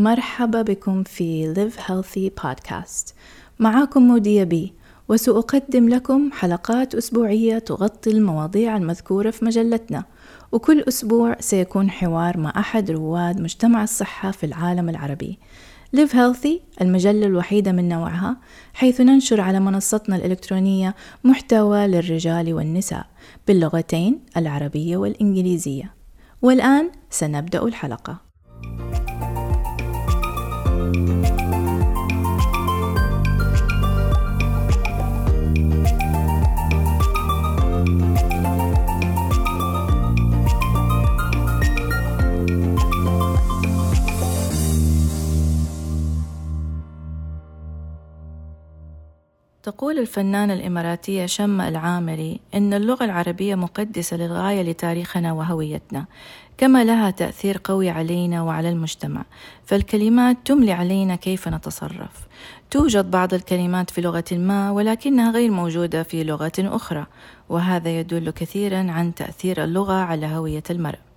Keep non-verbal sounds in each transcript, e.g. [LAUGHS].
مرحبا بكم في Live Healthy Podcast. معاكم مودية بي وسأقدم لكم حلقات أسبوعية تغطي المواضيع المذكورة في مجلتنا. وكل أسبوع سيكون حوار مع أحد رواد مجتمع الصحة في العالم العربي. Live Healthy المجلة الوحيدة من نوعها حيث ننشر على منصتنا الإلكترونية محتوى للرجال والنساء باللغتين العربية والإنجليزية. والآن سنبدأ الحلقة. تقول الفنانة الإماراتية شمة العامري إن اللغة العربية مقدسة للغاية لتاريخنا وهويتنا كما لها تأثير قوي علينا وعلى المجتمع فالكلمات تملي علينا كيف نتصرف. توجد بعض الكلمات في لغة ما ولكنها غير موجودة في لغة أخرى وهذا يدل كثيرا عن تأثير اللغة على هوية المرء.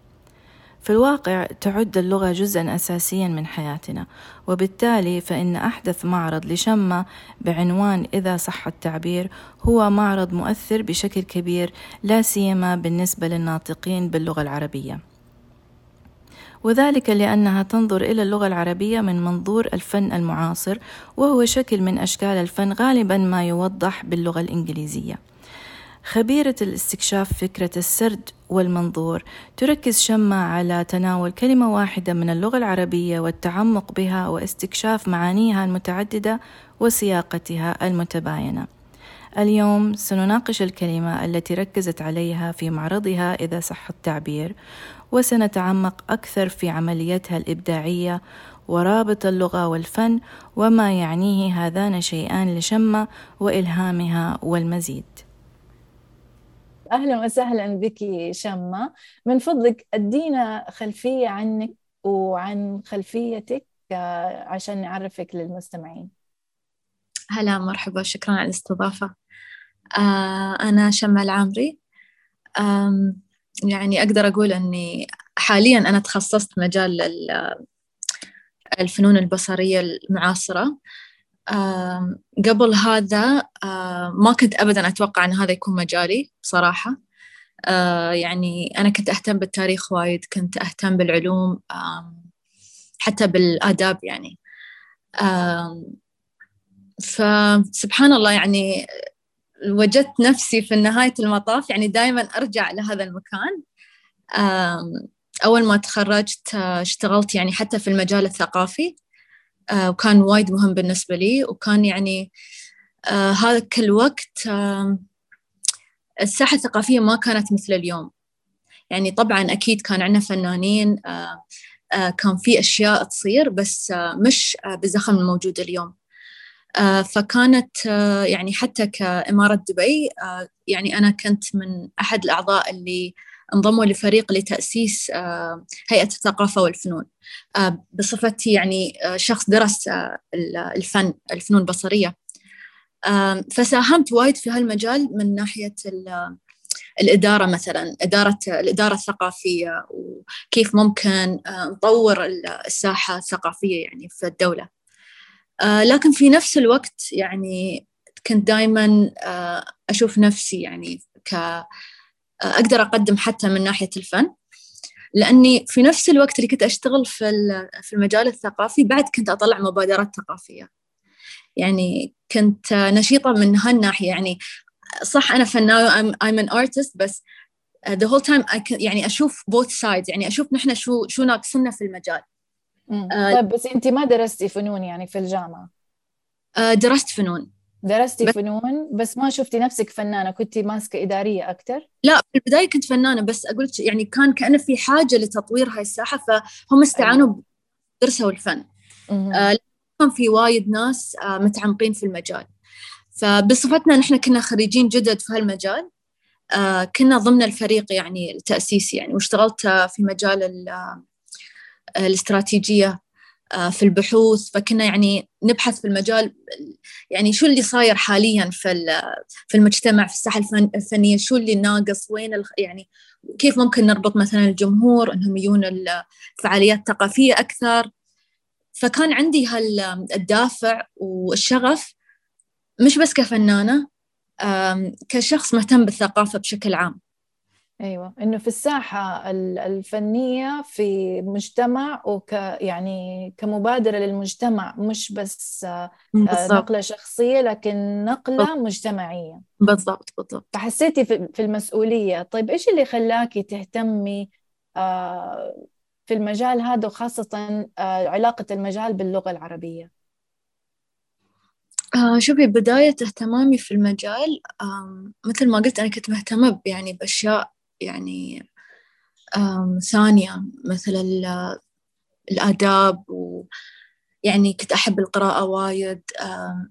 في الواقع تعد اللغة جزءا أساسيا من حياتنا وبالتالي فإن أحدث معرض لشمة بعنوان إذا صح التعبير هو معرض مؤثر بشكل كبير لا سيما بالنسبة للناطقين باللغة العربية. وذلك لأنها تنظر إلى اللغة العربية من منظور الفن المعاصر وهو شكل من أشكال الفن غالبا ما يوضح باللغة الإنجليزية. خبيرة الاستكشاف فكرة السرد والمنظور تركز شمة على تناول كلمة واحدة من اللغة العربية والتعمق بها واستكشاف معانيها المتعددة وسياقتها المتباينة. اليوم سنناقش الكلمة التي ركزت عليها في معرضها إذا صح التعبير، وسنتعمق أكثر في عمليتها الإبداعية ورابط اللغة والفن وما يعنيه هذان شيئان لشمة وإلهامها والمزيد. أهلا وسهلا بك شمة من فضلك أدينا خلفية عنك وعن خلفيتك آه، عشان نعرفك للمستمعين. هلا مرحبا شكرا على الاستضافة. آه، أنا شمة العامري يعني أقدر أقول أني حاليا أنا تخصصت مجال الفنون البصرية المعاصرة. قبل هذا ما كنت أبدا أتوقع أن هذا يكون مجالي بصراحة يعني أنا كنت أهتم بالتاريخ وايد كنت أهتم بالعلوم حتى بالآداب يعني. فسبحان الله يعني وجدت نفسي في نهاية المطاف يعني دائما أرجع لهذا المكان. أول ما تخرجت اشتغلت يعني حتى في المجال الثقافي. وكان وايد مهم بالنسبة لي وكان يعني آه، هذا كل وقت الساحة الثقافية ما كانت مثل اليوم. يعني طبعا أكيد كان عندنا فنانين آه، كان في أشياء تصير بس مش بالزخم الموجود اليوم. فكانت يعني حتى كإمارة دبي يعني أنا كنت من أحد الأعضاء اللي انضموا لفريق لتأسيس آه، هيئة الثقافة والفنون. آه، بصفتي يعني آه، شخص درس الفن الفنون البصرية. فساهمت وايد في هالمجال من ناحية الإدارة مثلا إدارة الإدارة الثقافية وكيف ممكن نطور الساحة الثقافية يعني في الدولة. لكن في نفس الوقت يعني كنت دائما أشوف نفسي يعني ك أقدر أقدم حتى من ناحية الفن. لأني في نفس الوقت اللي كنت أشتغل في في المجال الثقافي بعد كنت أطلع مبادرات ثقافية. يعني كنت نشيطة من هالناحية. يعني صح أنا فنانة I'm, I'm an artist بس the whole time I can يعني أشوف both sides. يعني أشوف نحن شو شو ناقصنا في المجال. طيب بس أنت ما درستي فنون يعني في الجامعة؟ درست فنون. درستي بس فنون بس ما شفتي نفسك فنانة كنتي ماسكة إدارية أكثر؟ لا في البداية كنت فنانة بس أقول يعني كان كأنه في حاجة لتطوير هاي الساحة فهم استعانوا أيوة. بدرسوا الفن. آه كان في وايد ناس آه متعمقين في المجال. فبصفتنا نحن كنا خريجين جدد في هالمجال. آه كنا ضمن الفريق يعني التأسيسي يعني واشتغلت في مجال الاستراتيجية آه، في البحوث فكنا يعني نبحث في المجال يعني شو اللي صاير حاليا في في المجتمع في الساحة الفنية شو اللي ناقص؟ وين يعني كيف ممكن نربط مثلا الجمهور إنهم يجون الفعاليات الثقافية أكثر؟ فكان عندي هالدافع والشغف مش بس كفنانة كشخص مهتم بالثقافة بشكل عام. أيوه. إنه في الساحة الفنية في مجتمع وك يعني كمبادرة للمجتمع مش بس آه، بالضبط. نقلة شخصية لكن نقلة بالضبط. مجتمعية. بالضبط بالضبط. فحسيتي في المسؤولية. طيب إيش اللي خلاكي تهتمي آه، في المجال هذا وخاصة آه، علاقة المجال باللغة العربية؟ آه شوفي بداية اهتمامي في المجال مثل ما قلت أنا كنت مهتمة يعني بأشياء يعني ثانية مثل الآداب و يعني كنت أحب القراءة وايد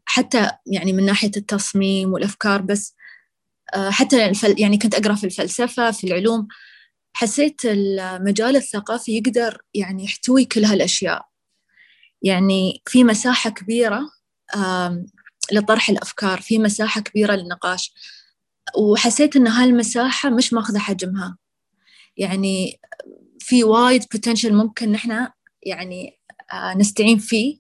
حتى يعني من ناحية التصميم والأفكار بس آه، حتى يعني كنت أقرأ في الفلسفة في العلوم حسيت المجال الثقافي يقدر يعني يحتوي كل هالأشياء. يعني في مساحة كبيرة لطرح الأفكار في مساحة كبيرة للنقاش. وحسيت إن هالمساحة مش ماخذة حجمها. يعني في وايد بوتنشل ممكن نحن يعني آه، نستعين فيه.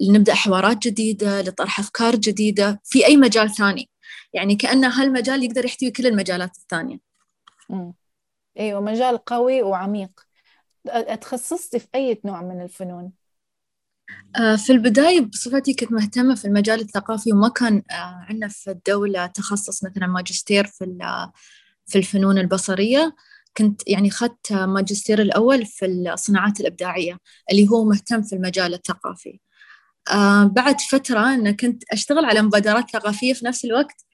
لنبدأ حوارات جديدة لطرح أفكار جديدة في أي مجال ثاني. يعني كأن هالمجال يقدر يحتوي كل المجالات الثانية. مم. أيوه مجال قوي وعميق. تخصصتي في أي نوع من الفنون؟ في البداية بصفتي كنت مهتمة في المجال الثقافي وما كان آه، عندنا في الدولة تخصص مثلا ماجستير في في الفنون البصرية. كنت يعني أخذت ماجستير الأول في الصناعات الإبداعية اللي هو مهتم في المجال الثقافي. آه، بعد فترة أنا كنت أشتغل على مبادرات ثقافية في نفس الوقت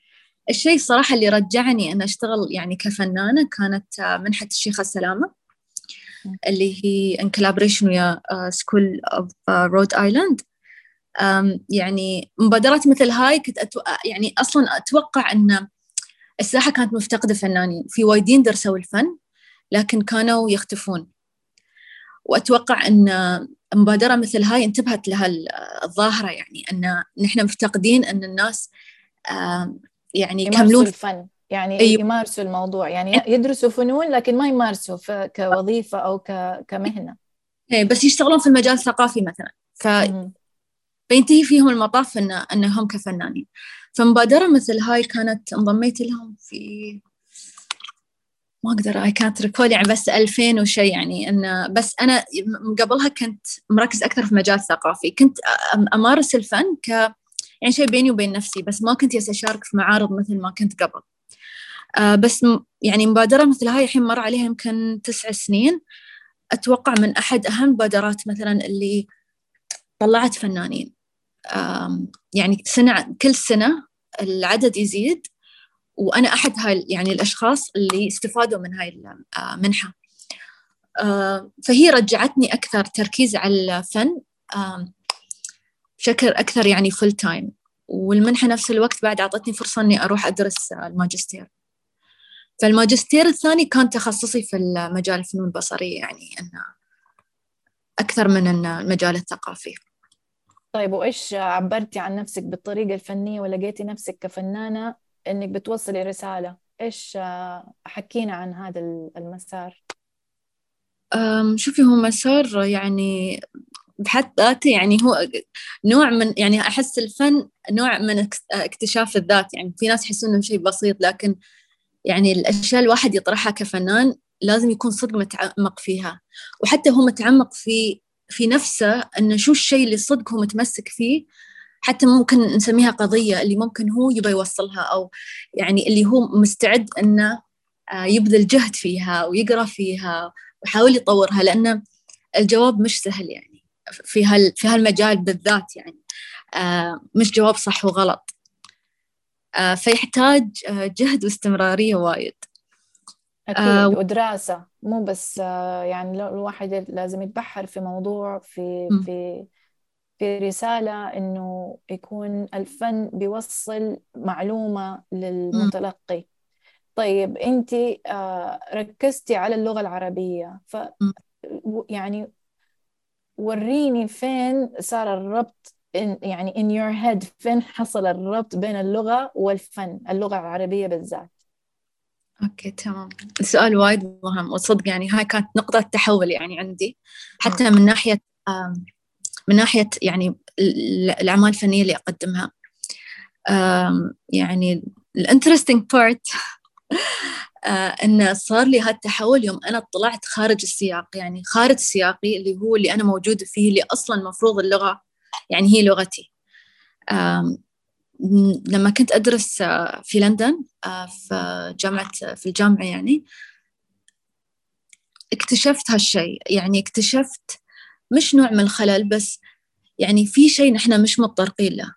الشيء الصراحة اللي رجعني أن أشتغل يعني كفنانة كانت منحة الشيخة السلامة. اللي هي in collaboration ويا School of Rhode Island يعني مبادرات مثل هاي كنت أتو... يعني أصلا أتوقع إن الساحة كانت مفتقدة فنانين. في وايدين درسوا الفن لكن كانوا يختفون. وأتوقع إن مبادرة مثل هاي انتبهت لها الظاهرة يعني إن نحن مفتقدين إن الناس يعني يكملون الفن. يعني أيوة. يمارسوا الموضوع يعني يدرسوا فنون لكن ما يمارسوا كوظيفة أو كمهنة. إيه بس يشتغلون في المجال الثقافي مثلا. ف... فينتهي فيهم المطاف إن... أنهم كفنانين. فمبادرة مثل هاي كانت انضميت لهم في ما أقدر اي كانت ريكول يعني بس 2000 وشيء يعني. انه بس أنا قبلها كنت مركز أكثر في المجال الثقافي كنت أمارس الفن ك يعني شيء بيني وبين نفسي بس ما كنت أشارك في معارض مثل ما كنت قبل. بس يعني مبادرة مثل هاي الحين مر عليها يمكن تسع سنين. أتوقع من أحد أهم المبادرات مثلا اللي طلعت فنانين. يعني سنة كل سنة العدد يزيد وأنا أحد هاي يعني الأشخاص اللي استفادوا من هاي المنحة آه فهي رجعتني أكثر تركيز على الفن بشكل أكثر يعني full time والمنحة نفس الوقت بعد أعطتني فرصة أني أروح أدرس الماجستير. فالماجستير الثاني كان تخصصي في المجال الفنون البصرية يعني أنه أكثر من المجال الثقافي. طيب وإيش عبرتي عن نفسك بالطريقة الفنية ولقيتي نفسك كفنانة إنك بتوصلي رسالة؟ إيش حكينا عن هذا المسار؟ شوفي هو مسار يعني بحد ذاته يعني هو نوع من يعني أحس الفن نوع من اكتشاف الذات. يعني في ناس يحسون إنه شيء بسيط لكن يعني الأشياء الواحد يطرحها كفنان لازم يكون صدق متعمق فيها. وحتى هو متعمق في في نفسه أنه شو الشيء اللي صدق هو متمسك فيه. حتى ممكن نسميها قضية اللي ممكن هو يبغى يوصلها أو يعني اللي هو مستعد أنه آه، يبذل جهد فيها ويقرأ فيها ويحاول يطورها لأنه الجواب مش سهل يعني. في هال في هالمجال بالذات يعني. آه، مش جواب صح وغلط. آه، فيحتاج آه، جهد واستمرارية وايد. أكيد آه ودراسة. مو بس يعني الواحد لازم يتبحر في موضوع في م. في في رسالة إنه يكون الفن بيوصل معلومة للمتلقي. م. طيب أنت ركزتي على اللغة العربية. ف يعني وريني فين صار الربط in يعني in your head فين حصل الربط بين اللغة والفن اللغة العربية بالذات. okay تمام. السؤال وايد مهم وصدق يعني هاي كانت نقطة تحول يعني عندي. حتى من ناحية من ناحية يعني الأعمال الفنية اللي أقدمها. يعني ال interesting part انه صار لي هالتحول يوم أنا طلعت خارج السياق يعني خارج سياقي اللي هو اللي أنا موجوده فيه اللي أصلا المفروض اللغة يعني هي لغتي. لما كنت أدرس آه، في لندن آه، في جامعة في الجامعة يعني اكتشفت هالشيء. يعني اكتشفت مش نوع من الخلل بس يعني في شيء نحن مش متطرقين له.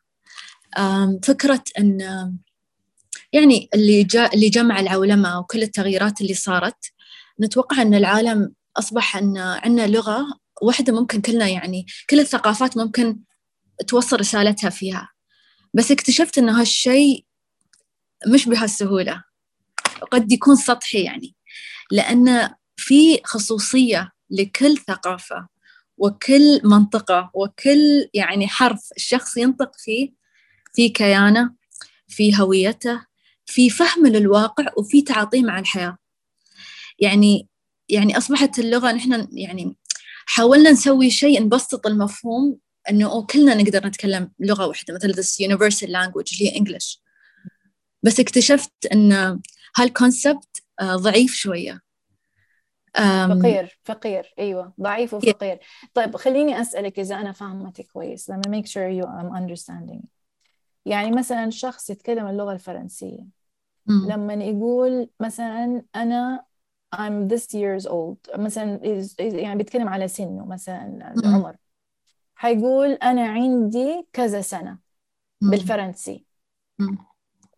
فكرة أن يعني اللي جا اللي جمع العولمة وكل التغييرات اللي صارت نتوقع أن العالم أصبح أن عندنا لغة واحدة ممكن كلنا يعني كل الثقافات ممكن توصل رسالتها فيها. بس اكتشفت أن هالشيء مش بهالسهولة. قد يكون سطحي يعني. لأن في خصوصية لكل ثقافة وكل منطقة وكل يعني حرف الشخص ينطق فيه في كيانة في هويته في فهم للواقع وفي تعاطيه مع الحياة. يعني يعني أصبحت اللغة نحن يعني حاولنا نسوي شيء نبسط المفهوم إنه كلنا نقدر نتكلم لغة واحدة مثل this universal language اللي هي انجلش بس اكتشفت إن هالكونسبت آه، ضعيف شوية. فقير فقير. أيوه ضعيف وفقير. طيب خليني أسألك إذا أنا فاهمتك كويس. لما make sure you I'm understanding. يعني مثلا شخص يتكلم اللغة الفرنسية. لما يقول مثلا أنا I'm this years old مثلا يعني بيتكلم على سنه مثلا العمر حيقول أنا عندي كذا سنة بالفرنسي.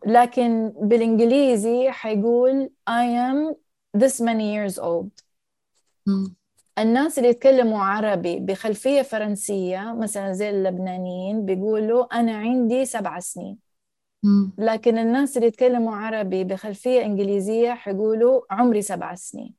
لكن بالإنجليزي حيقول I am this many years old. الناس اللي يتكلموا عربي بخلفية فرنسية مثلا زي اللبنانيين بيقولوا أنا عندي سبع سنين. لكن الناس اللي يتكلموا عربي بخلفية إنجليزية حيقولوا عمري سبع سنين.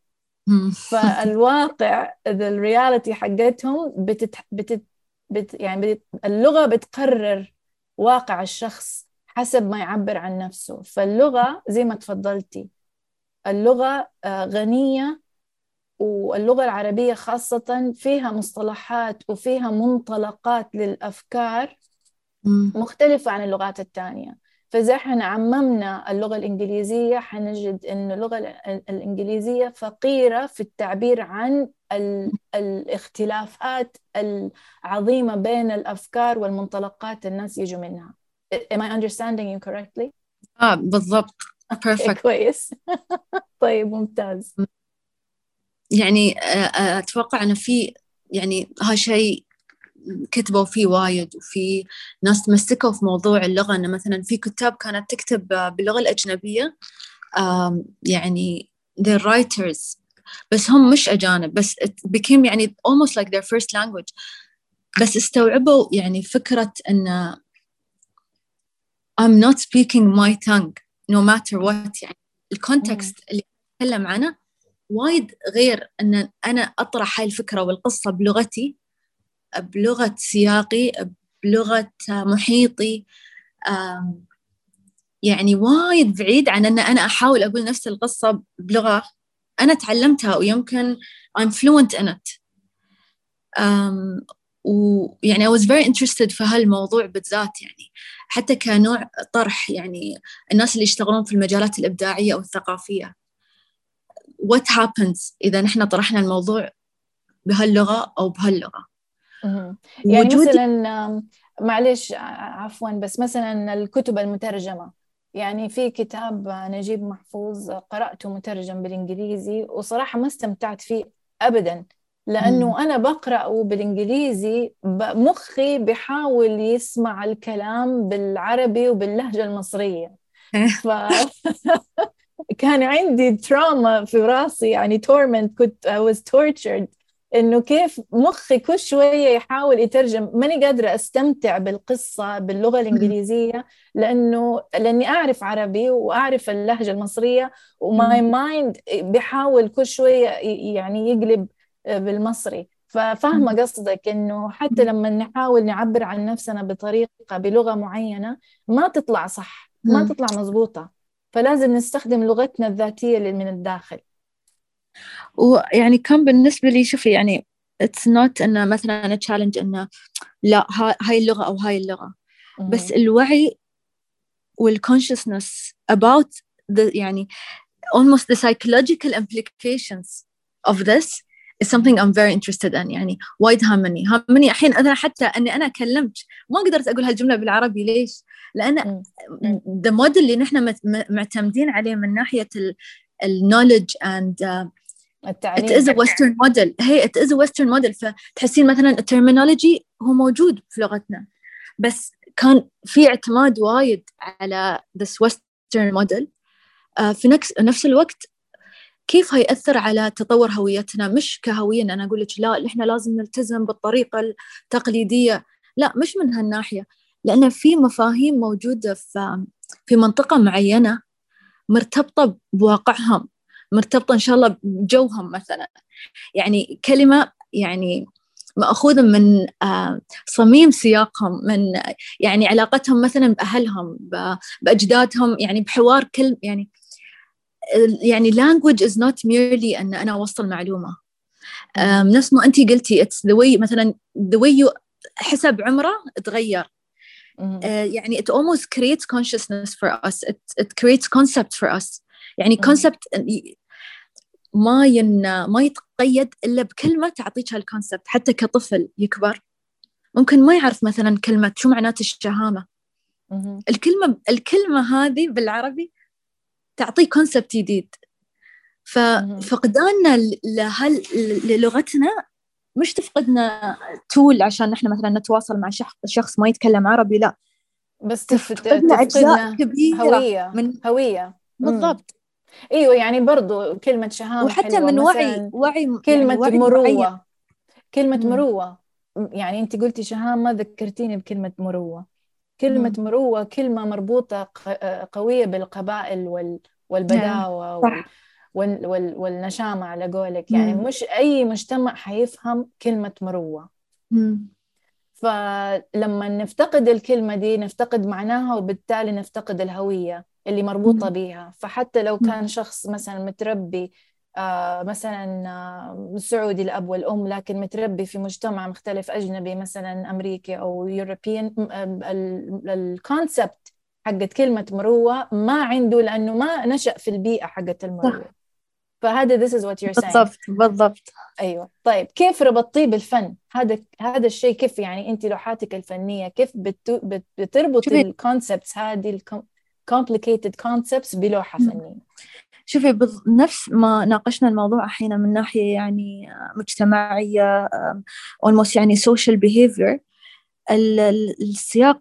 فالواقع الرياليتي حقتهم بتت... بتت... بت يعني بت اللغة بتقرر واقع الشخص حسب ما يعبر عن نفسه. فاللغة زي ما تفضلتي اللغة آه، غنية واللغة العربية خاصة فيها مصطلحات وفيها منطلقات للأفكار مختلفة عن اللغات الثانية فإذا إحنا عممنا اللغة الإنجليزية حنجد أن اللغة الإنجليزية فقيرة في التعبير عن الاختلافات العظيمة بين الأفكار والمنطلقات الناس يجوا منها. Am I understanding you correctly? آه بالضبط. Perfect. [LAUGHS] كويس. طيب ممتاز. يعني آه، آه، أتوقع أنه في يعني هالشيء كتبوا فيه وايد وفي ناس تمسكوا في موضوع اللغة أنه مثلا في كتاب كانت تكتب باللغة الأجنبية يعني the writers بس هم مش أجانب بس it became يعني almost like their first language. بس استوعبوا يعني فكرة أن I'm not speaking my tongue no matter what يعني الكونتكست اللي أتكلم عنه وايد غير أن أنا أطرح هاي الفكرة والقصة بلغتي. بلغة سياقي بلغة محيطي. يعني وايد بعيد عن أن أنا أحاول أقول نفس القصة بلغة أنا تعلمتها ويمكن I'm fluent in it. um, ويعني I was very interested في هالموضوع بالذات يعني. حتى كنوع طرح يعني الناس اللي يشتغلون في المجالات الإبداعية أو الثقافية. What happens إذا نحن طرحنا الموضوع بهاللغة أو بهاللغة؟ يعني مثلا معلش عفوا بس مثلا الكتب المترجمة. يعني في كتاب نجيب محفوظ قرأته مترجم بالإنجليزي وصراحة ما استمتعت فيه أبدا لأنه مم. أنا بقرأه بالإنجليزي مخي بحاول يسمع الكلام بالعربي وباللهجة المصرية. [LAUGHS] ف... [LAUGHS] كان عندي trauma في راسي يعني torment كنت I was tortured. إنه كيف مخي كل شوية يحاول يترجم. ماني قادرة أستمتع بالقصة باللغة الإنجليزية لأنه لأني أعرف عربي وأعرف اللهجة المصرية و my mind بيحاول كل شوية يعني يقلب بالمصري. ففاهمة قصدك إنه حتى لما نحاول نعبر عن نفسنا بطريقة بلغة معينة ما تطلع صح ما تطلع مزبوطة فلازم نستخدم لغتنا الذاتية اللي من الداخل. ويعني كان بالنسبة لي شوفي يعني it's not انه مثلا challenge انه لا هاي اللغة أو هاي اللغة. بس الوعي وال consciousness about the يعني almost the psychological implications of this is something I'm very interested in. يعني وايد هامني هامني الحين أنا حتى أني أنا كلمت ما قدرت أقول هالجملة بالعربي ليش؟ لأن the model اللي نحن معتمدين عليه من ناحية ال knowledge and uh, التعليم. it is a western model. هي it is a western model. فتحسين مثلا الترمينولوجي هو موجود في لغتنا. بس كان في اعتماد وايد على this western model. uh, في نفس نفس الوقت كيف هيأثر على تطور هويتنا؟ مش كهوية أنا أقول لك لا إحنا لازم نلتزم بالطريقة التقليدية. لا مش من هالناحية. لأن في مفاهيم موجودة في في منطقة معينة مرتبطة بواقعهم مرتبطة إن شاء الله بجوهم مثلا. يعني كلمة يعني مأخوذة من آه، صميم سياقهم من يعني علاقتهم مثلا بأهلهم بأجدادهم يعني بحوار كل يعني يعني language is not merely أن أنا أوصل معلومة. نفس ما أنت قلتي it's the way مثلا the way you حسب عمره تغير. Uh, يعني it almost creates consciousness for us. It, it creates concept for us. يعني concept ما ين ما يتقيد إلا بكلمة تعطيك هالكونسبت حتى كطفل يكبر ممكن ما يعرف مثلا كلمة شو معنات الشهامة. الكلمة الكلمة هذه بالعربي تعطيه كونسبت جديد. ففقداننا لهل للغتنا مش تفقدنا تول عشان نحن مثلا نتواصل مع شخص ما يتكلم عربي لا بس تفقدنا أجزاء كبيرة هوية من هوية بالضبط إيوه يعني برضو كلمة شهامة وحتى. من وعي وعي كلمة يعني وعي مروة معين. كلمة مم. مروة يعني أنت قلتي شهامة ذكرتيني بكلمة مروة كلمة مم. مروة كلمة مربوطة قوية بالقبائل وال والبداوة نعم. وال وال والنشامة على قولك يعني مم. مش أي مجتمع حيفهم كلمة مروة مم. فلما نفتقد الكلمة دي نفتقد معناها وبالتالي نفتقد الهوية اللي مربوطة مم. بيها فحتى لو كان شخص مثلا متربي آه مثلا آه سعودي الأب والأم لكن متربي في مجتمع مختلف أجنبي مثلا أمريكي أو يوروبيان ال concept حقت كلمة مروة ما عنده لأنه ما نشأ في البيئة حقت المروة فهذا this is what you're saying. بالضبط بالضبط. أيوة. طيب كيف ربطيه بالفن؟ هذا هذا الشيء كيف يعني أنت لوحاتك الفنية؟ كيف بت... بتربط ال concepts هذه complicated concepts بلوحة فنية؟ شوفي نفس ما ناقشنا الموضوع أحيانا من ناحية يعني مجتمعية almost يعني social behavior السياق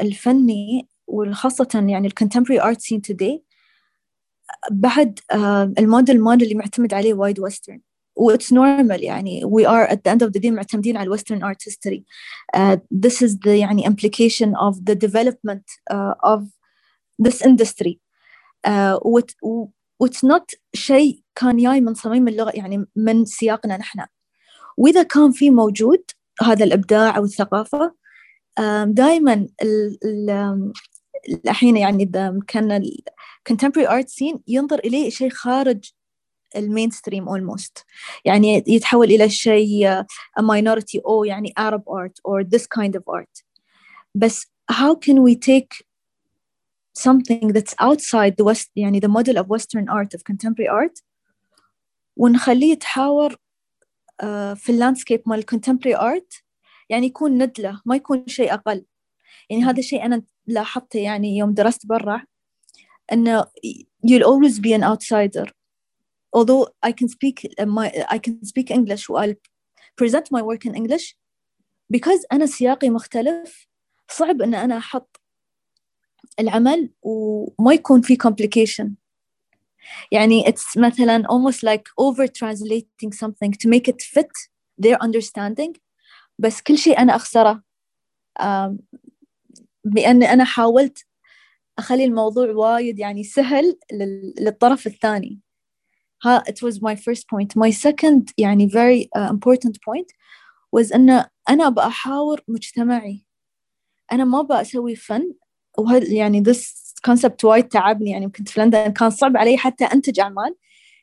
الفني وخاصة يعني ال contemporary art scene توداي بعد ال model model اللي معتمد عليه وايد western. و it's normal يعني. We are at the end of the day معتمدين على ال western art history uh, is the يعني the development uh, of this industry. uh, و it's not شيء كان جاي من صميم اللغة يعني من سياقنا نحن. وإذا كان في موجود هذا الإبداع أو الثقافة دائما الحين يعني كان contemporary art scene ينظر إليه شيء خارج المين ستريم almost يعني يتحول إلى شيء minority أو يعني Arab art or this kind of art بس how can we take something that's outside the West يعني the model of Western art of contemporary art ونخليه يتحاور في اللاندسكيب مال contemporary art يعني يكون ندلة ما يكون شيء أقل يعني هذا الشيء أنا لاحظته يعني يوم درست برا أنه you'll always be an outsider although I can speak my I can speak English I'll present my work in English because أنا سياقي مختلف صعب أن أنا أحط العمل وما يكون في complication يعني it's مثلا almost like over translating something to make it fit their understanding بس كل شيء أنا أخسره بأني أنا حاولت أخلي الموضوع وايد يعني سهل للطرف الثاني. ها it was my first point. My second يعني very uh, important point was أن أنا بأحاور مجتمعي. أنا ما بأسوي فن. وهذا يعني this كونسبت وايد تعبني. يعني كنت في لندن كان صعب علي حتى أنتج أعمال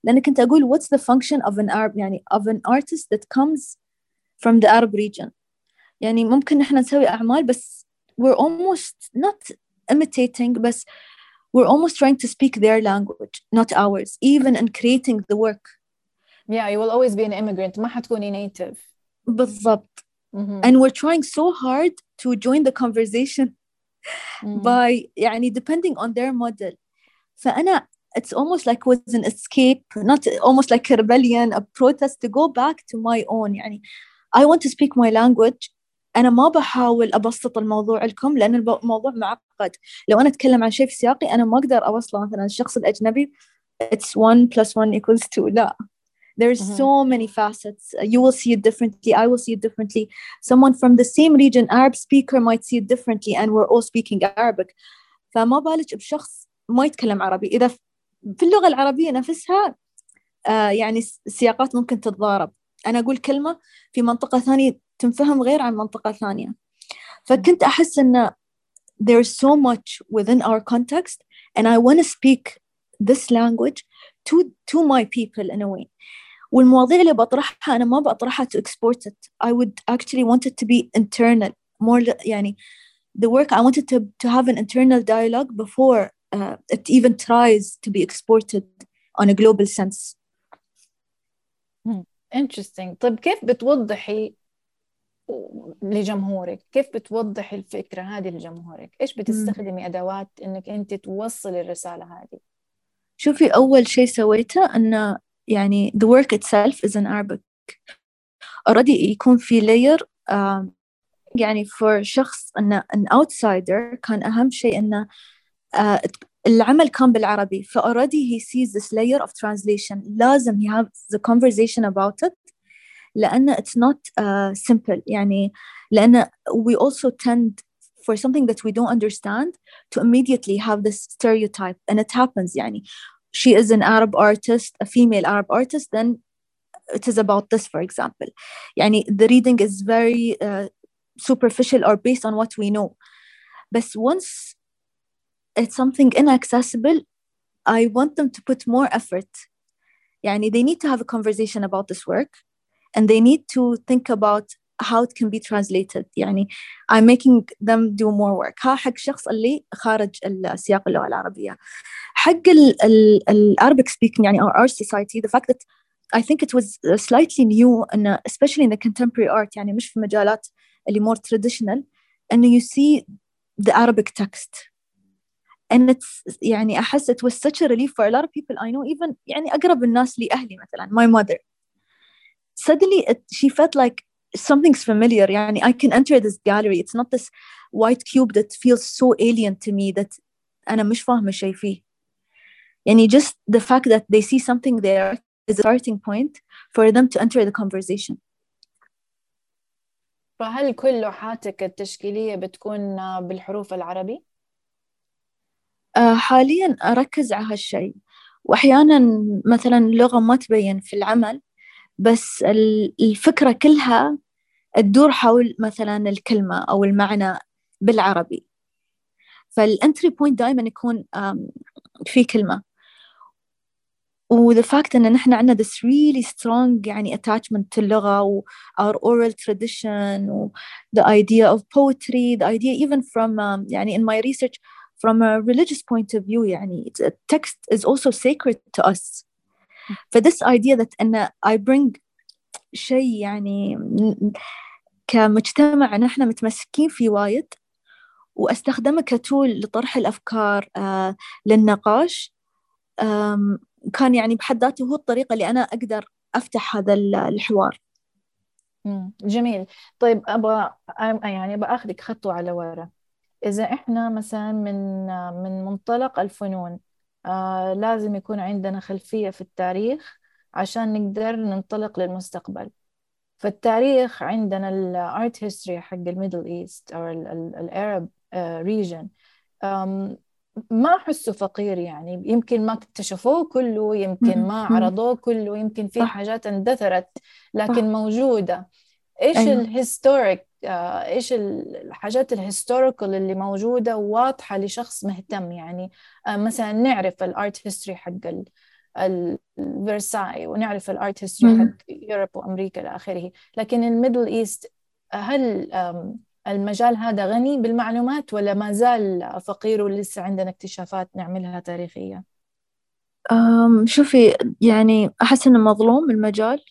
لأن كنت أقول what's the function of an Arab يعني of an artist that comes from the Arab region. يعني ممكن نحن نسوي أعمال بس we're almost not imitating بس we're almost trying to speak their language not ours even in creating the work yeah you will always be an immigrant ما حتكوني native بالضبط mm-hmm. and we're trying so hard to join the conversation mm. [LAUGHS] by يعني depending on their model فأنا it's almost like was an escape not almost like a rebellion a protest to go back to my own يعني I want to speak my language أنا ما بحاول أبسط الموضوع لكم لأن الموضوع معقد. لو أنا أتكلم عن شيء في سياقي أنا ما أقدر أوصله. مثلا الشخص الأجنبي it's one plus one equals two. لا. There's mm-hmm. so many facets. You will see it differently. I will see it differently. Someone from the same region Arab speaker might see it differently and we're all speaking Arabic. فما بالك بشخص ما يتكلم عربي. إذا في اللغة العربية نفسها آه يعني السياقات ممكن تتضارب. أنا أقول كلمة في منطقة ثانية تنفهم غير عن منطقة ثانية فكنت أحس أن there's so much within our context and I want to speak this language to, to my people in a way والمواضيع اللي بطرحها أنا ما بطرحها to export it I would actually want it to be internal more يعني the work I wanted to, to have an internal dialogue before uh, it even tries to be exported on a global sense interesting طيب كيف بتوضحي لجمهورك كيف بتوضحي الفكرة هذه لجمهورك؟ إيش بتستخدمي أدوات إنك أنت توصلي الرسالة هذه؟ شوفي أول شيء سويته أن يعني the work itself is in Arabic. Already يكون في layer uh, يعني for شخص أن an outsider كان أهم شيء أنه uh, العمل كان بالعربي ف already he sees this layer of translation. لازم he has the conversation about it. لأن it's not uh, simple يعني لأن we also tend for something that we don't understand to immediately have this stereotype and it happens يعني she is an Arab artist a female Arab artist then it is about this for example يعني the reading is very uh, superficial or based on what we know but once it's something inaccessible I want them to put more effort يعني they need to have a conversation about this work and they need to think about how it can be translated يعني I'm making them do more work ها حق الشخص اللي خارج السياق اللغة العربية حق ال ال ال Arabic speaking يعني our art society the fact that I think it was slightly new and especially in the contemporary art يعني مش في مجالات اللي more traditional and you see the Arabic text and it's يعني أحس it was such a relief for a lot of people I know even يعني أقرب الناس لأهلي مثلا my mother suddenly it, she felt like something's familiar يعني I can enter this gallery it's not this white cube that feels so alien to me that أنا مش فاهمة شيء فيه يعني just the fact that they see something there is a starting point for them to enter the conversation فهل كل لوحاتك التشكيلية بتكون بالحروف العربي؟ آه، حاليا أركز على هالشيء وأحيانا مثلا اللغة ما تبين في العمل بس الفكرة كلها تدور حول مثلا الكلمة أو المعنى بالعربي فال entry point دائما يكون في كلمة و the fact إن نحن عندنا this really strong يعني attachment اللغة و our oral tradition و the idea of poetry the idea even from um, يعني in my research from a religious point of view يعني text is also sacred to us فthis idea that أن I bring شيء يعني كمجتمع نحن متمسكين فيه وايد وأستخدمه كتول لطرح الأفكار آه للنقاش كان يعني بحد ذاته هو الطريقة اللي أنا أقدر أفتح هذا الحوار. جميل. طيب أبغى يعني أبغى أخذك خطوة على ورا. إذا إحنا مثلا من من منطلق الفنون آه لازم يكون عندنا خلفية في التاريخ عشان نقدر ننطلق للمستقبل. فالتاريخ عندنا ال art history حق ال Middle East أو ال Arab region ما أحسه فقير يعني. يمكن ما اكتشفوه كله يمكن ما عرضوه كله يمكن في حاجات اندثرت لكن موجودة. إيش أيوة. ال historic آه، إيش الحاجات ال historical اللي موجودة وواضحه لشخص مهتم يعني. آه، مثلا نعرف ال art history حق الفرساي ونعرف ال art history حق Europe وأمريكا إلى آخره. لكن ال Middle East هل المجال هذا غني بالمعلومات ولا ما زال فقير ولسه عندنا اكتشافات نعملها تاريخية؟ شوفي يعني أحس إنه مظلوم المجال.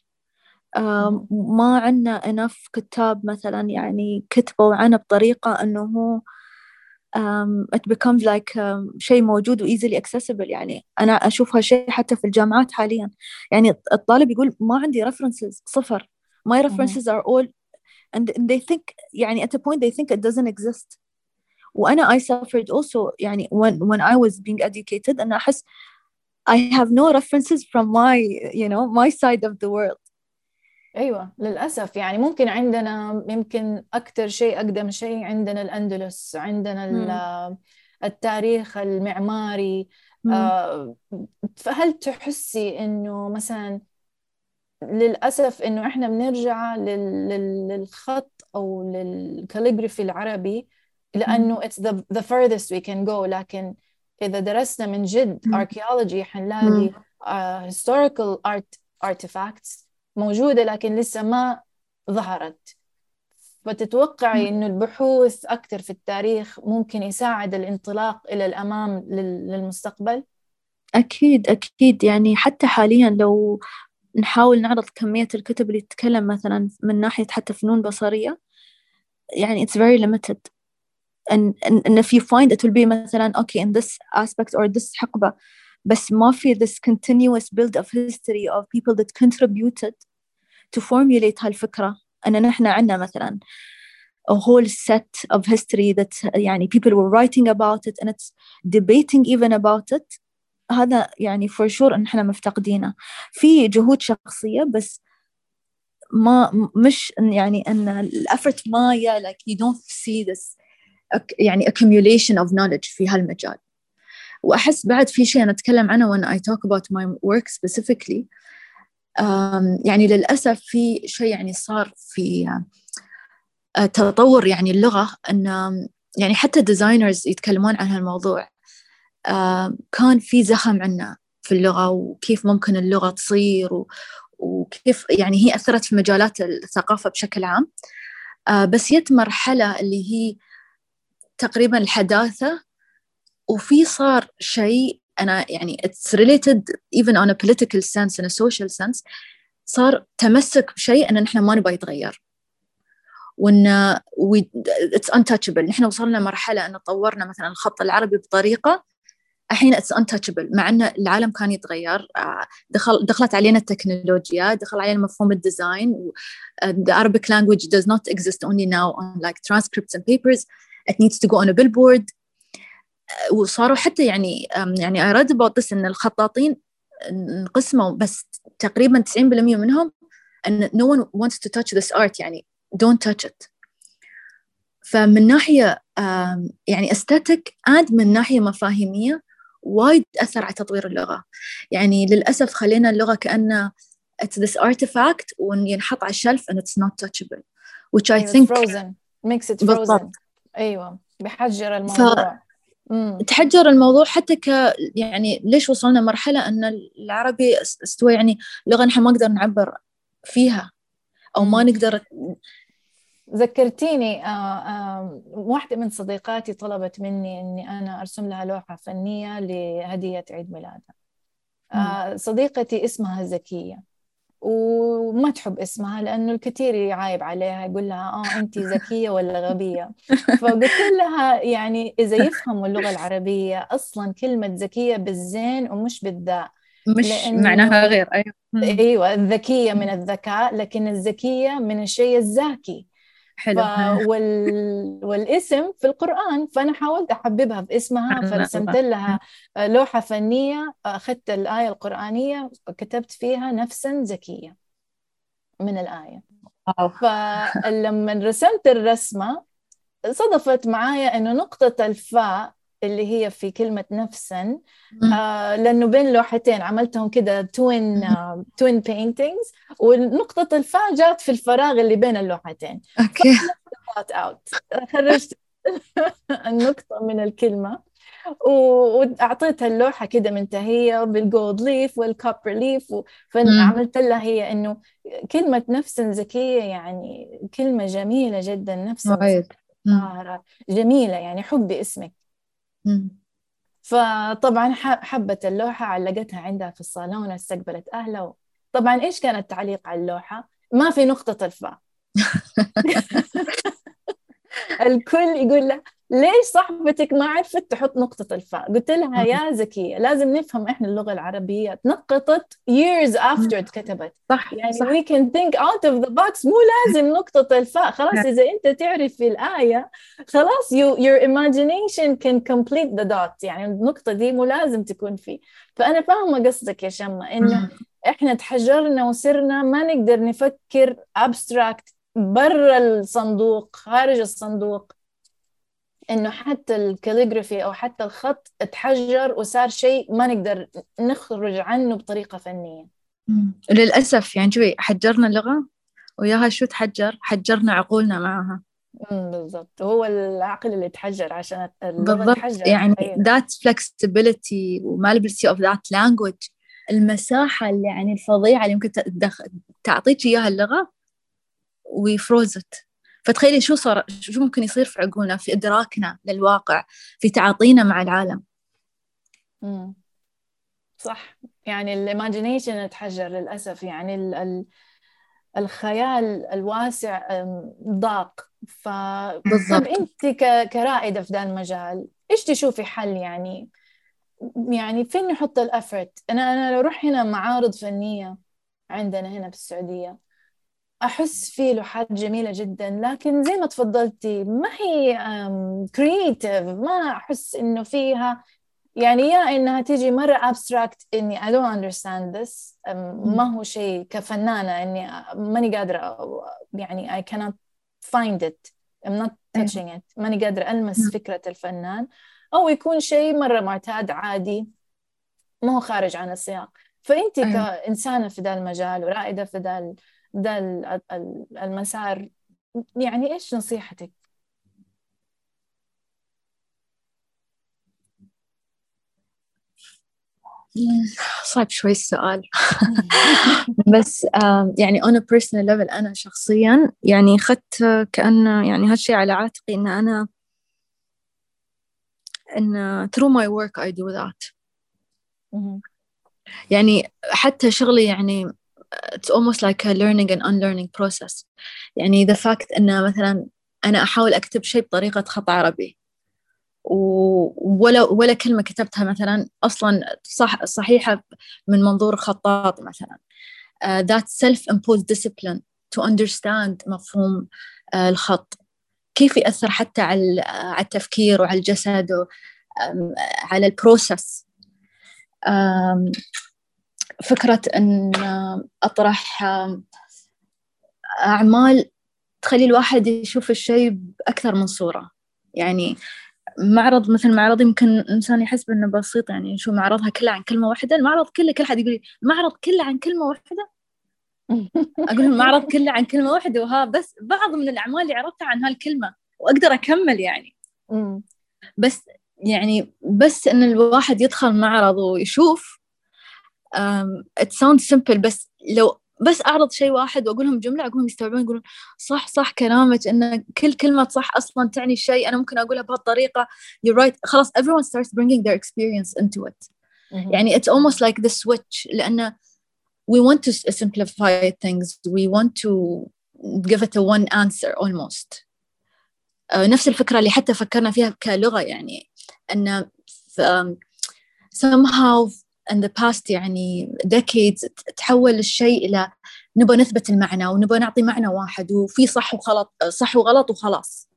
ما عندنا enough كتاب مثلا يعني كتبوا عنه بطريقة إنه هو um, it becomes like um, شيء موجود و easily accessible يعني أنا أشوفها شيء حتى في الجامعات حاليا يعني الطالب يقول ما عندي references صفر my references are all and they think يعني at a point they think it doesn't exist وأنا I suffered also يعني when when I was being educated أنا أحس I have no references from my you know my side of the world أيوه للأسف. يعني ممكن عندنا يمكن أكثر شيء أقدم شيء عندنا الأندلس عندنا التاريخ المعماري. آه فهل تحسي إنه مثلا للأسف إنه إحنا بنرجع للخط أو للكاليغرافي العربي؟ لأنه it's the, the furthest we can go. لكن إذا درسنا من جد archaeology حنلاقي uh, historical art artifacts. موجودة لكن لسه ما ظهرت. فتتوقعي إنه البحوث أكثر في التاريخ ممكن يساعد الانطلاق إلى الأمام للمستقبل؟ أكيد أكيد. يعني حتى حاليا لو نحاول نعرض كمية الكتب اللي تتكلم مثلا من ناحية حتى فنون بصرية يعني it's very limited. And, and, and if you find it will be مثلا okay in this aspect or this حقبة. بس ما في this continuous build of history of people that contributed to formulate هالفكرة أن نحن عندنا مثلا a whole set of history that يعني people were writing about it and it's debating even about it هذا يعني for sure إن إحنا مفتقدينه في جهود شخصية بس ما مش يعني أن الأفرت ما يا like you don't see this يعني accumulation of knowledge في هالمجال وأحس بعد في شيء أنا أتكلم عنه when I talk about my work specifically يعني للأسف في شيء يعني صار في آه، تطور يعني اللغة أن يعني حتى ديزاينرز يتكلمون عن هالموضوع. كان في زخم عنا في اللغة وكيف ممكن اللغة تصير وكيف يعني هي أثرت في مجالات الثقافة بشكل عام. آه، بس يت مرحلة اللي هي تقريبا الحداثة وفي صار شيء أنا يعني it's related even on a political sense in a social sense صار تمسك بشيء إن نحن ما نبغى يتغير. وإن it's untouchable نحن وصلنا مرحلة ان طورنا مثلا الخط العربي بطريقة الحين it's untouchable مع ان العالم كان يتغير. آه، دخل دخلت علينا التكنولوجيا دخل علينا مفهوم ال design آه، the Arabic language does not exist only now on like transcripts and papers. It needs to go on a billboard. وصاروا حتى يعني يعني I read about this إن الخطاطين انقسموا بس تقريبا 90% منهم أن no one wants to touch this art يعني don't touch it. فمن ناحية يعني استاتيك and من ناحية مفاهيمية وايد أثر على تطوير اللغة. يعني للأسف خلينا اللغة كأنه it's this artifact وينحط على الشلف and it's not touchable which I think frozen. Makes it frozen. بالضبط. أيوة بحجر الموضوع. ف... تحجر الموضوع حتى ك يعني ليش وصلنا مرحلة أن العربي استوى يعني لغة نحن ما نقدر نعبر فيها أو ما نقدر ذكرتيني آه، آه، واحدة من صديقاتي طلبت مني إني أنا أرسم لها لوحة فنية لهدية عيد ميلادها. آه، صديقتي اسمها زكية. وما تحب اسمها لأنه الكثير يعايب عليها يقول لها آه أنت [LAUGHS] ذكية ولا غبية؟ فقلت لها يعني إذا يفهموا اللغة العربية أصلا كلمة ذكية بالزين ومش بالذاء مش معناها غير أيوة. أيوة الذكية من الذكاء لكن الذكية من الشيء الزاكي. حلو ف... وال... والاسم في القرآن فأنا حاولت أحببها في اسمها فرسمت لها لوحة فنية أخذت الآية القرآنية وكتبت فيها نفسا زكية من الآية. فلما رسمت الرسمة صدفت معايا إنه نقطة الفاء اللي هي في كلمة نفسا آه لأنه بين لوحتين عملتهم كده twin twin paintings ونقطة الفاء جات في الفراغ اللي بين اللوحتين. okay. out خرجت [LAUGHS] النقطة من الكلمة وأعطيتها اللوحة كده منتهية بال gold leaf وال copper leaf فعملت لها هي إنه كلمة نفس ذكية يعني كلمة جميلة جدا نفس جميلة يعني حبي اسمك. فطبعا حبت اللوحة علقتها عندها في الصالون استقبلت اهلها طبعا إيش كان التعليق على اللوحة؟ ما في نقطة الفاء. [LAUGHS] [LAUGHS] الكل يقول له ليش صاحبتك ما عرفت تحط نقطة الفاء؟ قلت لها يا [LAUGHS] زكية لازم نفهم إحنا اللغة العربية تنقطت years after اتكتبت صح يعني صح. we can think out of the box مو لازم نقطة الفاء. خلاص نعم. إذا أنت تعرف في الآية خلاص you, your imagination can complete the dot. يعني النقطة دي مو لازم تكون فيه فأنا فاهمة قصدك يا شمة إنه إحنا تحجرنا وصرنا ما نقدر نفكر abstract برا الصندوق خارج الصندوق إنه حتى الكاليغرافي أو حتى الخط اتحجر وصار شيء ما نقدر نخرج عنه بطريقة فنية. للأسف يعني شوي حجرنا اللغة وياها شو تحجر؟ حجرنا عقولنا معها. بالضبط. هو العقل اللي تحجر عشان بالضبط. تحجر يعني that flexibility و malleability of that language المساحة اللي يعني الفظيعة اللي ممكن تعطيك إياها اللغة we froze it فتخيلي شو صار شو ممكن يصير في عقولنا في إدراكنا للواقع في تعاطينا مع العالم. مم. صح. يعني ال imagination تحجر للأسف. يعني ال ال الخيال الواسع ضاق. ف بالضبط. أنت كرائدة في ذا المجال إيش تشوفي حل؟ يعني يعني فين نحط ال effort؟ أنا أنا لو أروح هنا معارض فنية عندنا هنا في السعوديه أحس في لوحات جميلة جدا لكن زي ما تفضلتي ما هي creative ما أحس إنه فيها يعني يا إنها تيجي مرة abstract إني I don't understand this ما هو شيء كفنانة إني ماني قادرة يعني I cannot find it I'm not touching it ماني قادرة ألمس فكرة الفنان. أو يكون شيء مرة معتاد عادي ما هو خارج عن السياق. فأنت كإنسانة في ذا المجال ورائدة في ذا ده المسار. يعني إيش نصيحتك؟ صعب شوي السؤال. [LAUGHS] بس يعني on a personal level أنا شخصيا يعني أخذت كأنه يعني هالشي على عاتقي إن أنا إن through my work I do that. يعني حتى شغلي يعني it's almost like a learning and unlearning process. يعني the fact إن مثلا أنا أحاول أكتب شيء بطريقة خط عربي ولا ولا كلمة كتبتها مثلا أصلا صح صحيحة من منظور خطاط مثلا. uh, that self-imposed discipline to understand مفهوم uh, الخط. كيف يأثر حتى على على التفكير وعلى الجسد وعلى البروسس um, فكرة أن أطرح أعمال تخلي الواحد يشوف الشيء بأكثر من صورة. يعني معرض مثل معرض يمكن الإنسان يحس إنه بسيط يعني شو معرضها كلها عن كلمة واحدة المعرض كله كل حد يقول المعرض كله عن كلمة واحدة؟ [LAUGHS] أقول المعرض كله عن كلمة واحدة وها بس بعض من الأعمال اللي عرفتها عن هالكلمة وأقدر أكمل يعني. بس يعني بس إن الواحد يدخل معرض ويشوف it sounds simple بس لو بس أعرض شيء واحد واقول لهم جملة أقولهم يستوعبون يقولون صح صح كلامك إن كل كلمة صح أصلا تعني شيء أنا ممكن أقولها بهالطريقة. you're right right. خلاص everyone starts bringing their experience into it. يعني it's almost like the switch لأن we want to simplify things we want to give it a one answer almost. أه، نفس الفكرة اللي حتى فكرنا فيها كلغة يعني إن um, somehow in the past يعني decades تحول الشيء إلى نبغى نثبت المعنى ونبغى نعطي معنى واحد وفي صح وغلط صح وغلط وخلاص.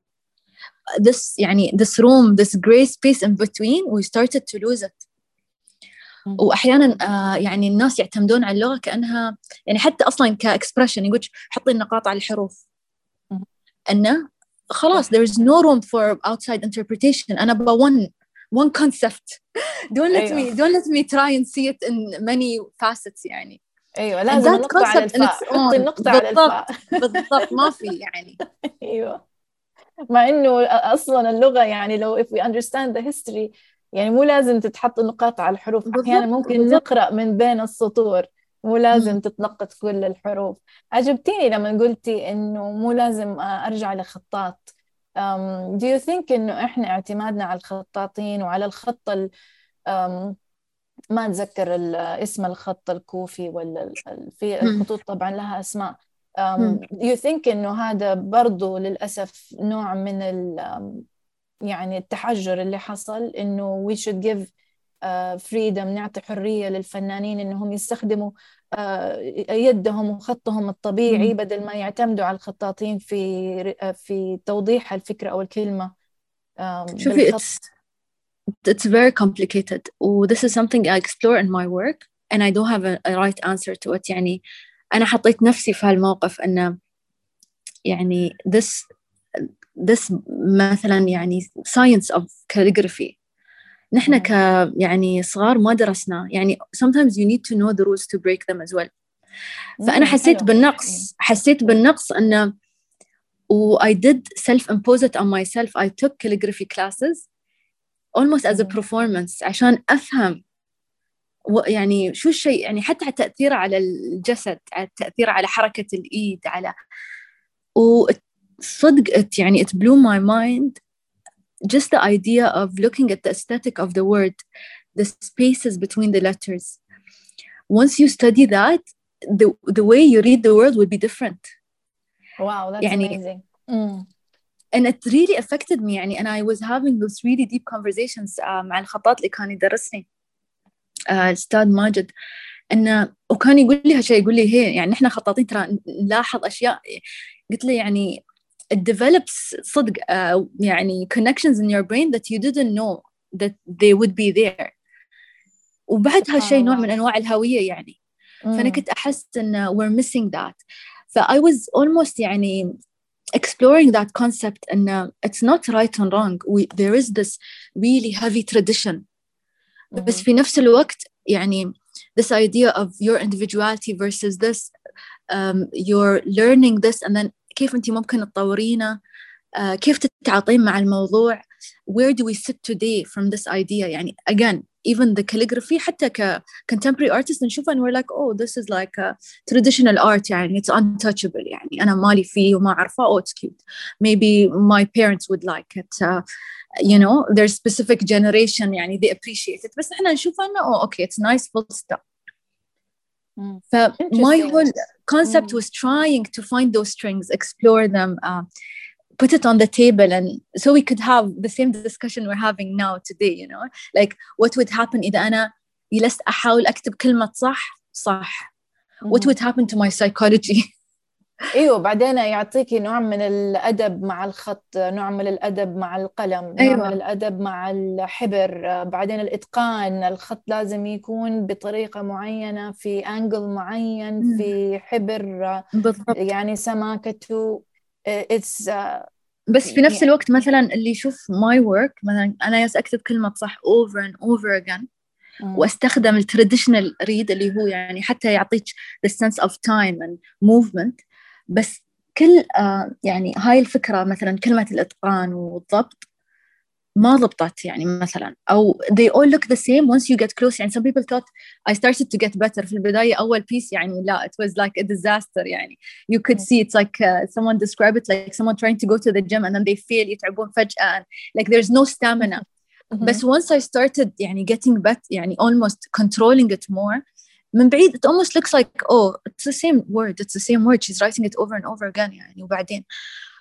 This يعني this room this gray space in between we started to lose it. واحيانا آه يعني الناس يعتمدون على اللغة كأنها يعني حتى أصلا كاكسبرشن يقول حطي النقاط على الحروف. إنه خلاص there is no room for outside interpretation. أنا أبغى one one concept. Don't let أيوة. me don't let me try and see it in many facets يعني. أيوه لازم النقطة على الفاء. حطي النقطة على الفاء. بالضبط ما في يعني. [LAUGHS] أيوه. مع إنه أصلا اللغة يعني لو if we understand the history يعني مو لازم تتحط النقاط على الحروف. أحيانا ممكن بالضبط. نقرأ من بين السطور. مو لازم تتلقط كل الحروف. عجبتيني لما قلتي إنه مو لازم أرجع لخطاط. Do you think إنه إحنا اعتمادنا على الخطاطين وعلى الخط ال, um, ما أتذكر اسم الخط الكوفي ولا في الخطوط طبعا لها أسماء. um, do you think إنه هذا برضو للأسف نوع من ال, يعني التحجر اللي حصل إنه we should give فريدم uh, نعطي حرية للفنانين إنهم يستخدموا آه، يدهم وخطهم الطبيعي بدل ما يعتمدوا على الخطاطين في في توضيح الفكرة أو الكلمة شوفي it's, it's very complicated و this is something I explore in my work and I don't have a, a right answer to it يعني أنا حطيت نفسي في هالموقف أن يعني this this مثلا يعني science of calligraphy نحن ك يعني صغار ما درسنا. يعني sometimes you need to know the rules to break them as well. فأنا حسيت بالنقص. حسيت بالنقص أنه و I did self impose it on myself. I took calligraphy classes almost as a performance عشان أفهم يعني شو الشيء يعني حتى على تأثيره على الجسد على تأثيره على حركة الإيد على وصدق يعني it blew my mind just the idea of looking at the aesthetic of the word, the spaces between the letters. Once you study that, the, the way you read the word will be different. Wow, that's يعني, amazing. Mm. And it really affected me يعني and I was having those really deep conversations uh, مع الخطاط اللي كان يدرسني الأستاذ uh, ماجد انه وكان يقول لي هالشيء يقول لي هي يعني احنا خطاطين ترى نلاحظ اشياء قلت له يعني it develops صدق uh, يعني connections in your brain that you didn't know that they would be there وبعد هالشيء نوع من انواع الهويه يعني فانا كنت احس ان we're missing that ف I was almost يعني exploring that concept and it's not right and wrong we, there is this really heavy tradition بس في نفس الوقت يعني this idea of your individuality versus this um, you're learning this and then كيف أنت ممكن تطورينه uh, كيف تتعاطين مع الموضوع where do we sit today from this idea يعني again even the calligraphy حتى ك contemporary artists نشوفها and we're like oh this is like a traditional art يعني it's untouchable يعني أنا مالي فيه وما أعرفه oh it's cute maybe my parents would like it uh, you know there's specific generation يعني they appreciate it بس إحنا نشوفها انه oh okay it's nice full stop Mm. my whole concept mm. was trying to find those strings, explore them, uh, put it on the table, and so we could have the same discussion we're having now today. You know, like what would happen إذا أنا جلست أحاول أكتب كلمة صح صح. What would happen to my psychology? [LAUGHS] أيوه بعدين يعطيكي نوع من الأدب مع الخط نوع من الأدب مع القلم أيوة. نوع من الأدب مع الحبر. بعدين الإتقان الخط لازم يكون بطريقة معينة في انجل معين في حبر. بالضبط. يعني سماكته it's بس في نفس الوقت مثلا اللي يشوف my work مثلا أنا yes أكتب كلمة صح over and over again وأستخدم ال traditional reed اللي هو يعني حتى يعطيك the sense of time and movement. بس كل آه يعني هاي الفكرة مثلا كلمة الإتقان والضبط ما ضبطت يعني مثلا أو they all look the same once you get close يعني some people thought I started to get better في البداية أول piece يعني لا it was like a disaster يعني you could see it's like uh, someone describe it like someone trying to go to the gym and then they fail يتعبون فجأة and like there's no stamina mm-hmm. بس once I started يعني getting better يعني almost controlling it more من بعيد it almost looks like oh it's the same word it's the same word she's writing it over and over again يعني وبعدين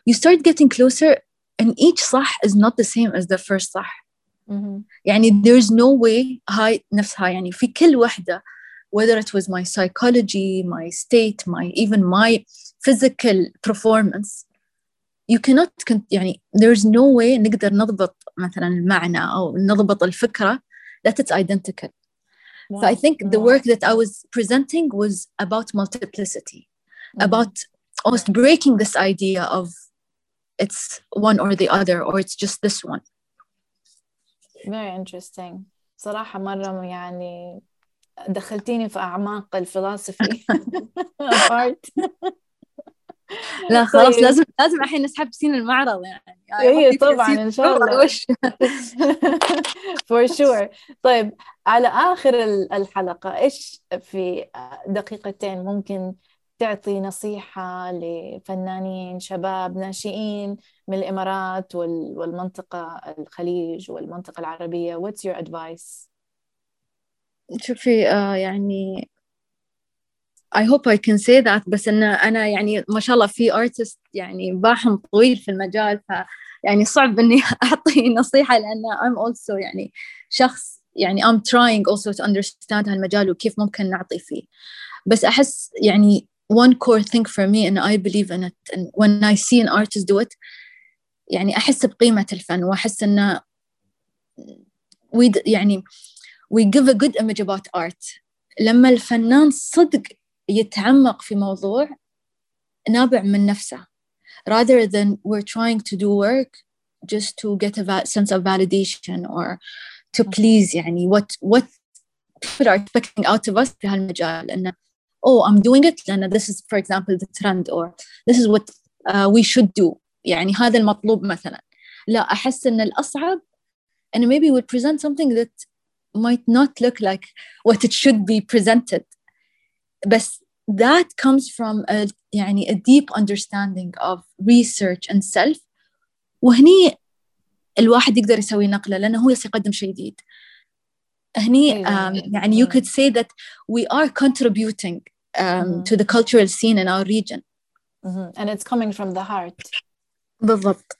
you start getting closer and each صح is not the same as the first صح mm-hmm. يعني there's no way هاي نفسها يعني في كل وحدة whether it was my psychology my state my even my physical performance you cannot يعني there's no way نقدر نضبط مثلا المعنى أو نضبط الفكرة that it's identical Wow. So I think the work that I was presenting was about multiplicity, mm-hmm. about almost breaking this idea of it's one or the other or it's just this one. very interesting صراحة مرة يعني دخلتيني في أعماق الفلسفي [LAUGHS] art [LAUGHS] لا [LAUGHS] خلاص طيب. لازم لازم الحين نسحب سين المعرض يعني. اي طبعا إن شاء الله. وش فور شور طيب على آخر الحلقة إيش في دقيقتين ممكن تعطي نصيحة لفنانين شباب ناشئين من الإمارات والمنطقة الخليج والمنطقة العربية؟ What's your advice شوفي آه يعني I hope I can say that بس إن أنا يعني ما شاء الله في artist يعني باحهم طويل في المجال ف يعني صعب إني [LAUGHS] أعطي نصيحة لأن I'm also يعني شخص يعني I'm trying also to understand هالمجال وكيف ممكن نعطي فيه. بس أحس يعني one core thing for me and I believe in it and when I see an artist do it يعني أحس بقيمة الفن وأحس إنه we يعني we give a good image about art. لما الفنان صدق يتعمق في موضوع نابع من نفسه rather than we're trying to do work just to get a sense of validation or to please يعني what what people are expecting out of us في هالمجال إنه oh I'm doing it لأن this is for example the trend or this is what uh, we should do يعني هذا المطلوب مثلا لا أحس إن الأصعب and maybe we present something that might not look like what it should be presented but that comes from a يعني a deep understanding of research and self وهني الواحد يقدر يسوي نقلة لأنه هو يقدم شيء جديد هني um, يعني you could say that we are contributing um, mm-hmm. to the cultural scene in our region mm-hmm. and it's coming from the heart بالضبط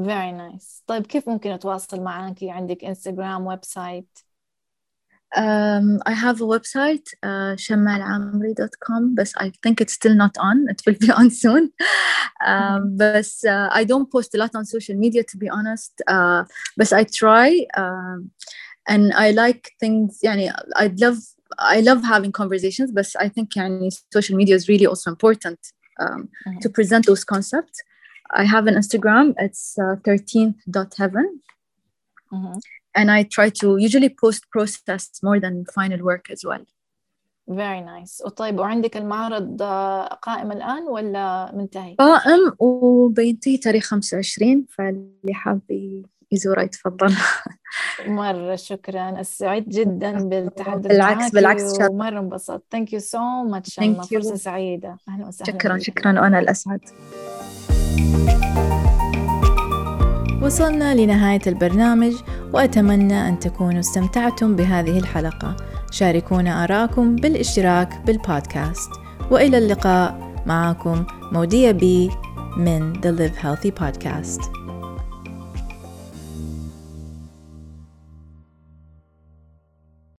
very nice طيب كيف ممكن أتواصل معاكي عندك انستغرام ويب سايت um, I have a website, uh, shamal'amri.com, but I think it's still not on. It will be [LAUGHS] on soon. Um, but uh, I don't post a lot on social media, to be honest. Uh, but I try, um, and I like things. Yani, I love, I love having conversations. But I think yani, social media is really also important um, mm-hmm. to present those concepts. I have an Instagram. It's uh, 13.heaven. Mm-hmm. And I try to usually post process more than final work as well. Very nice. وطيب وعندك المعرض قائم الآن ولا منتهي؟ قائم وبينتهي تاريخ 25 فاللي حاب يزوره يتفضل. [LAUGHS] مرة شكرا. سعيد جدا [LAUGHS] بالتحدث بالعكس معك بالعكس ومرة انبسطت. thank you so much فرصة سعيدة. أهلا وسهلا شكرا شكرا. وأنا الأسعد. وصلنا لنهاية البرنامج وأتمنى أن تكونوا استمتعتم بهذه الحلقة. شاركونا آراءكم بالاشتراك بالبودكاست. وإلى اللقاء. معكم مودية بي من The Live Healthy Podcast.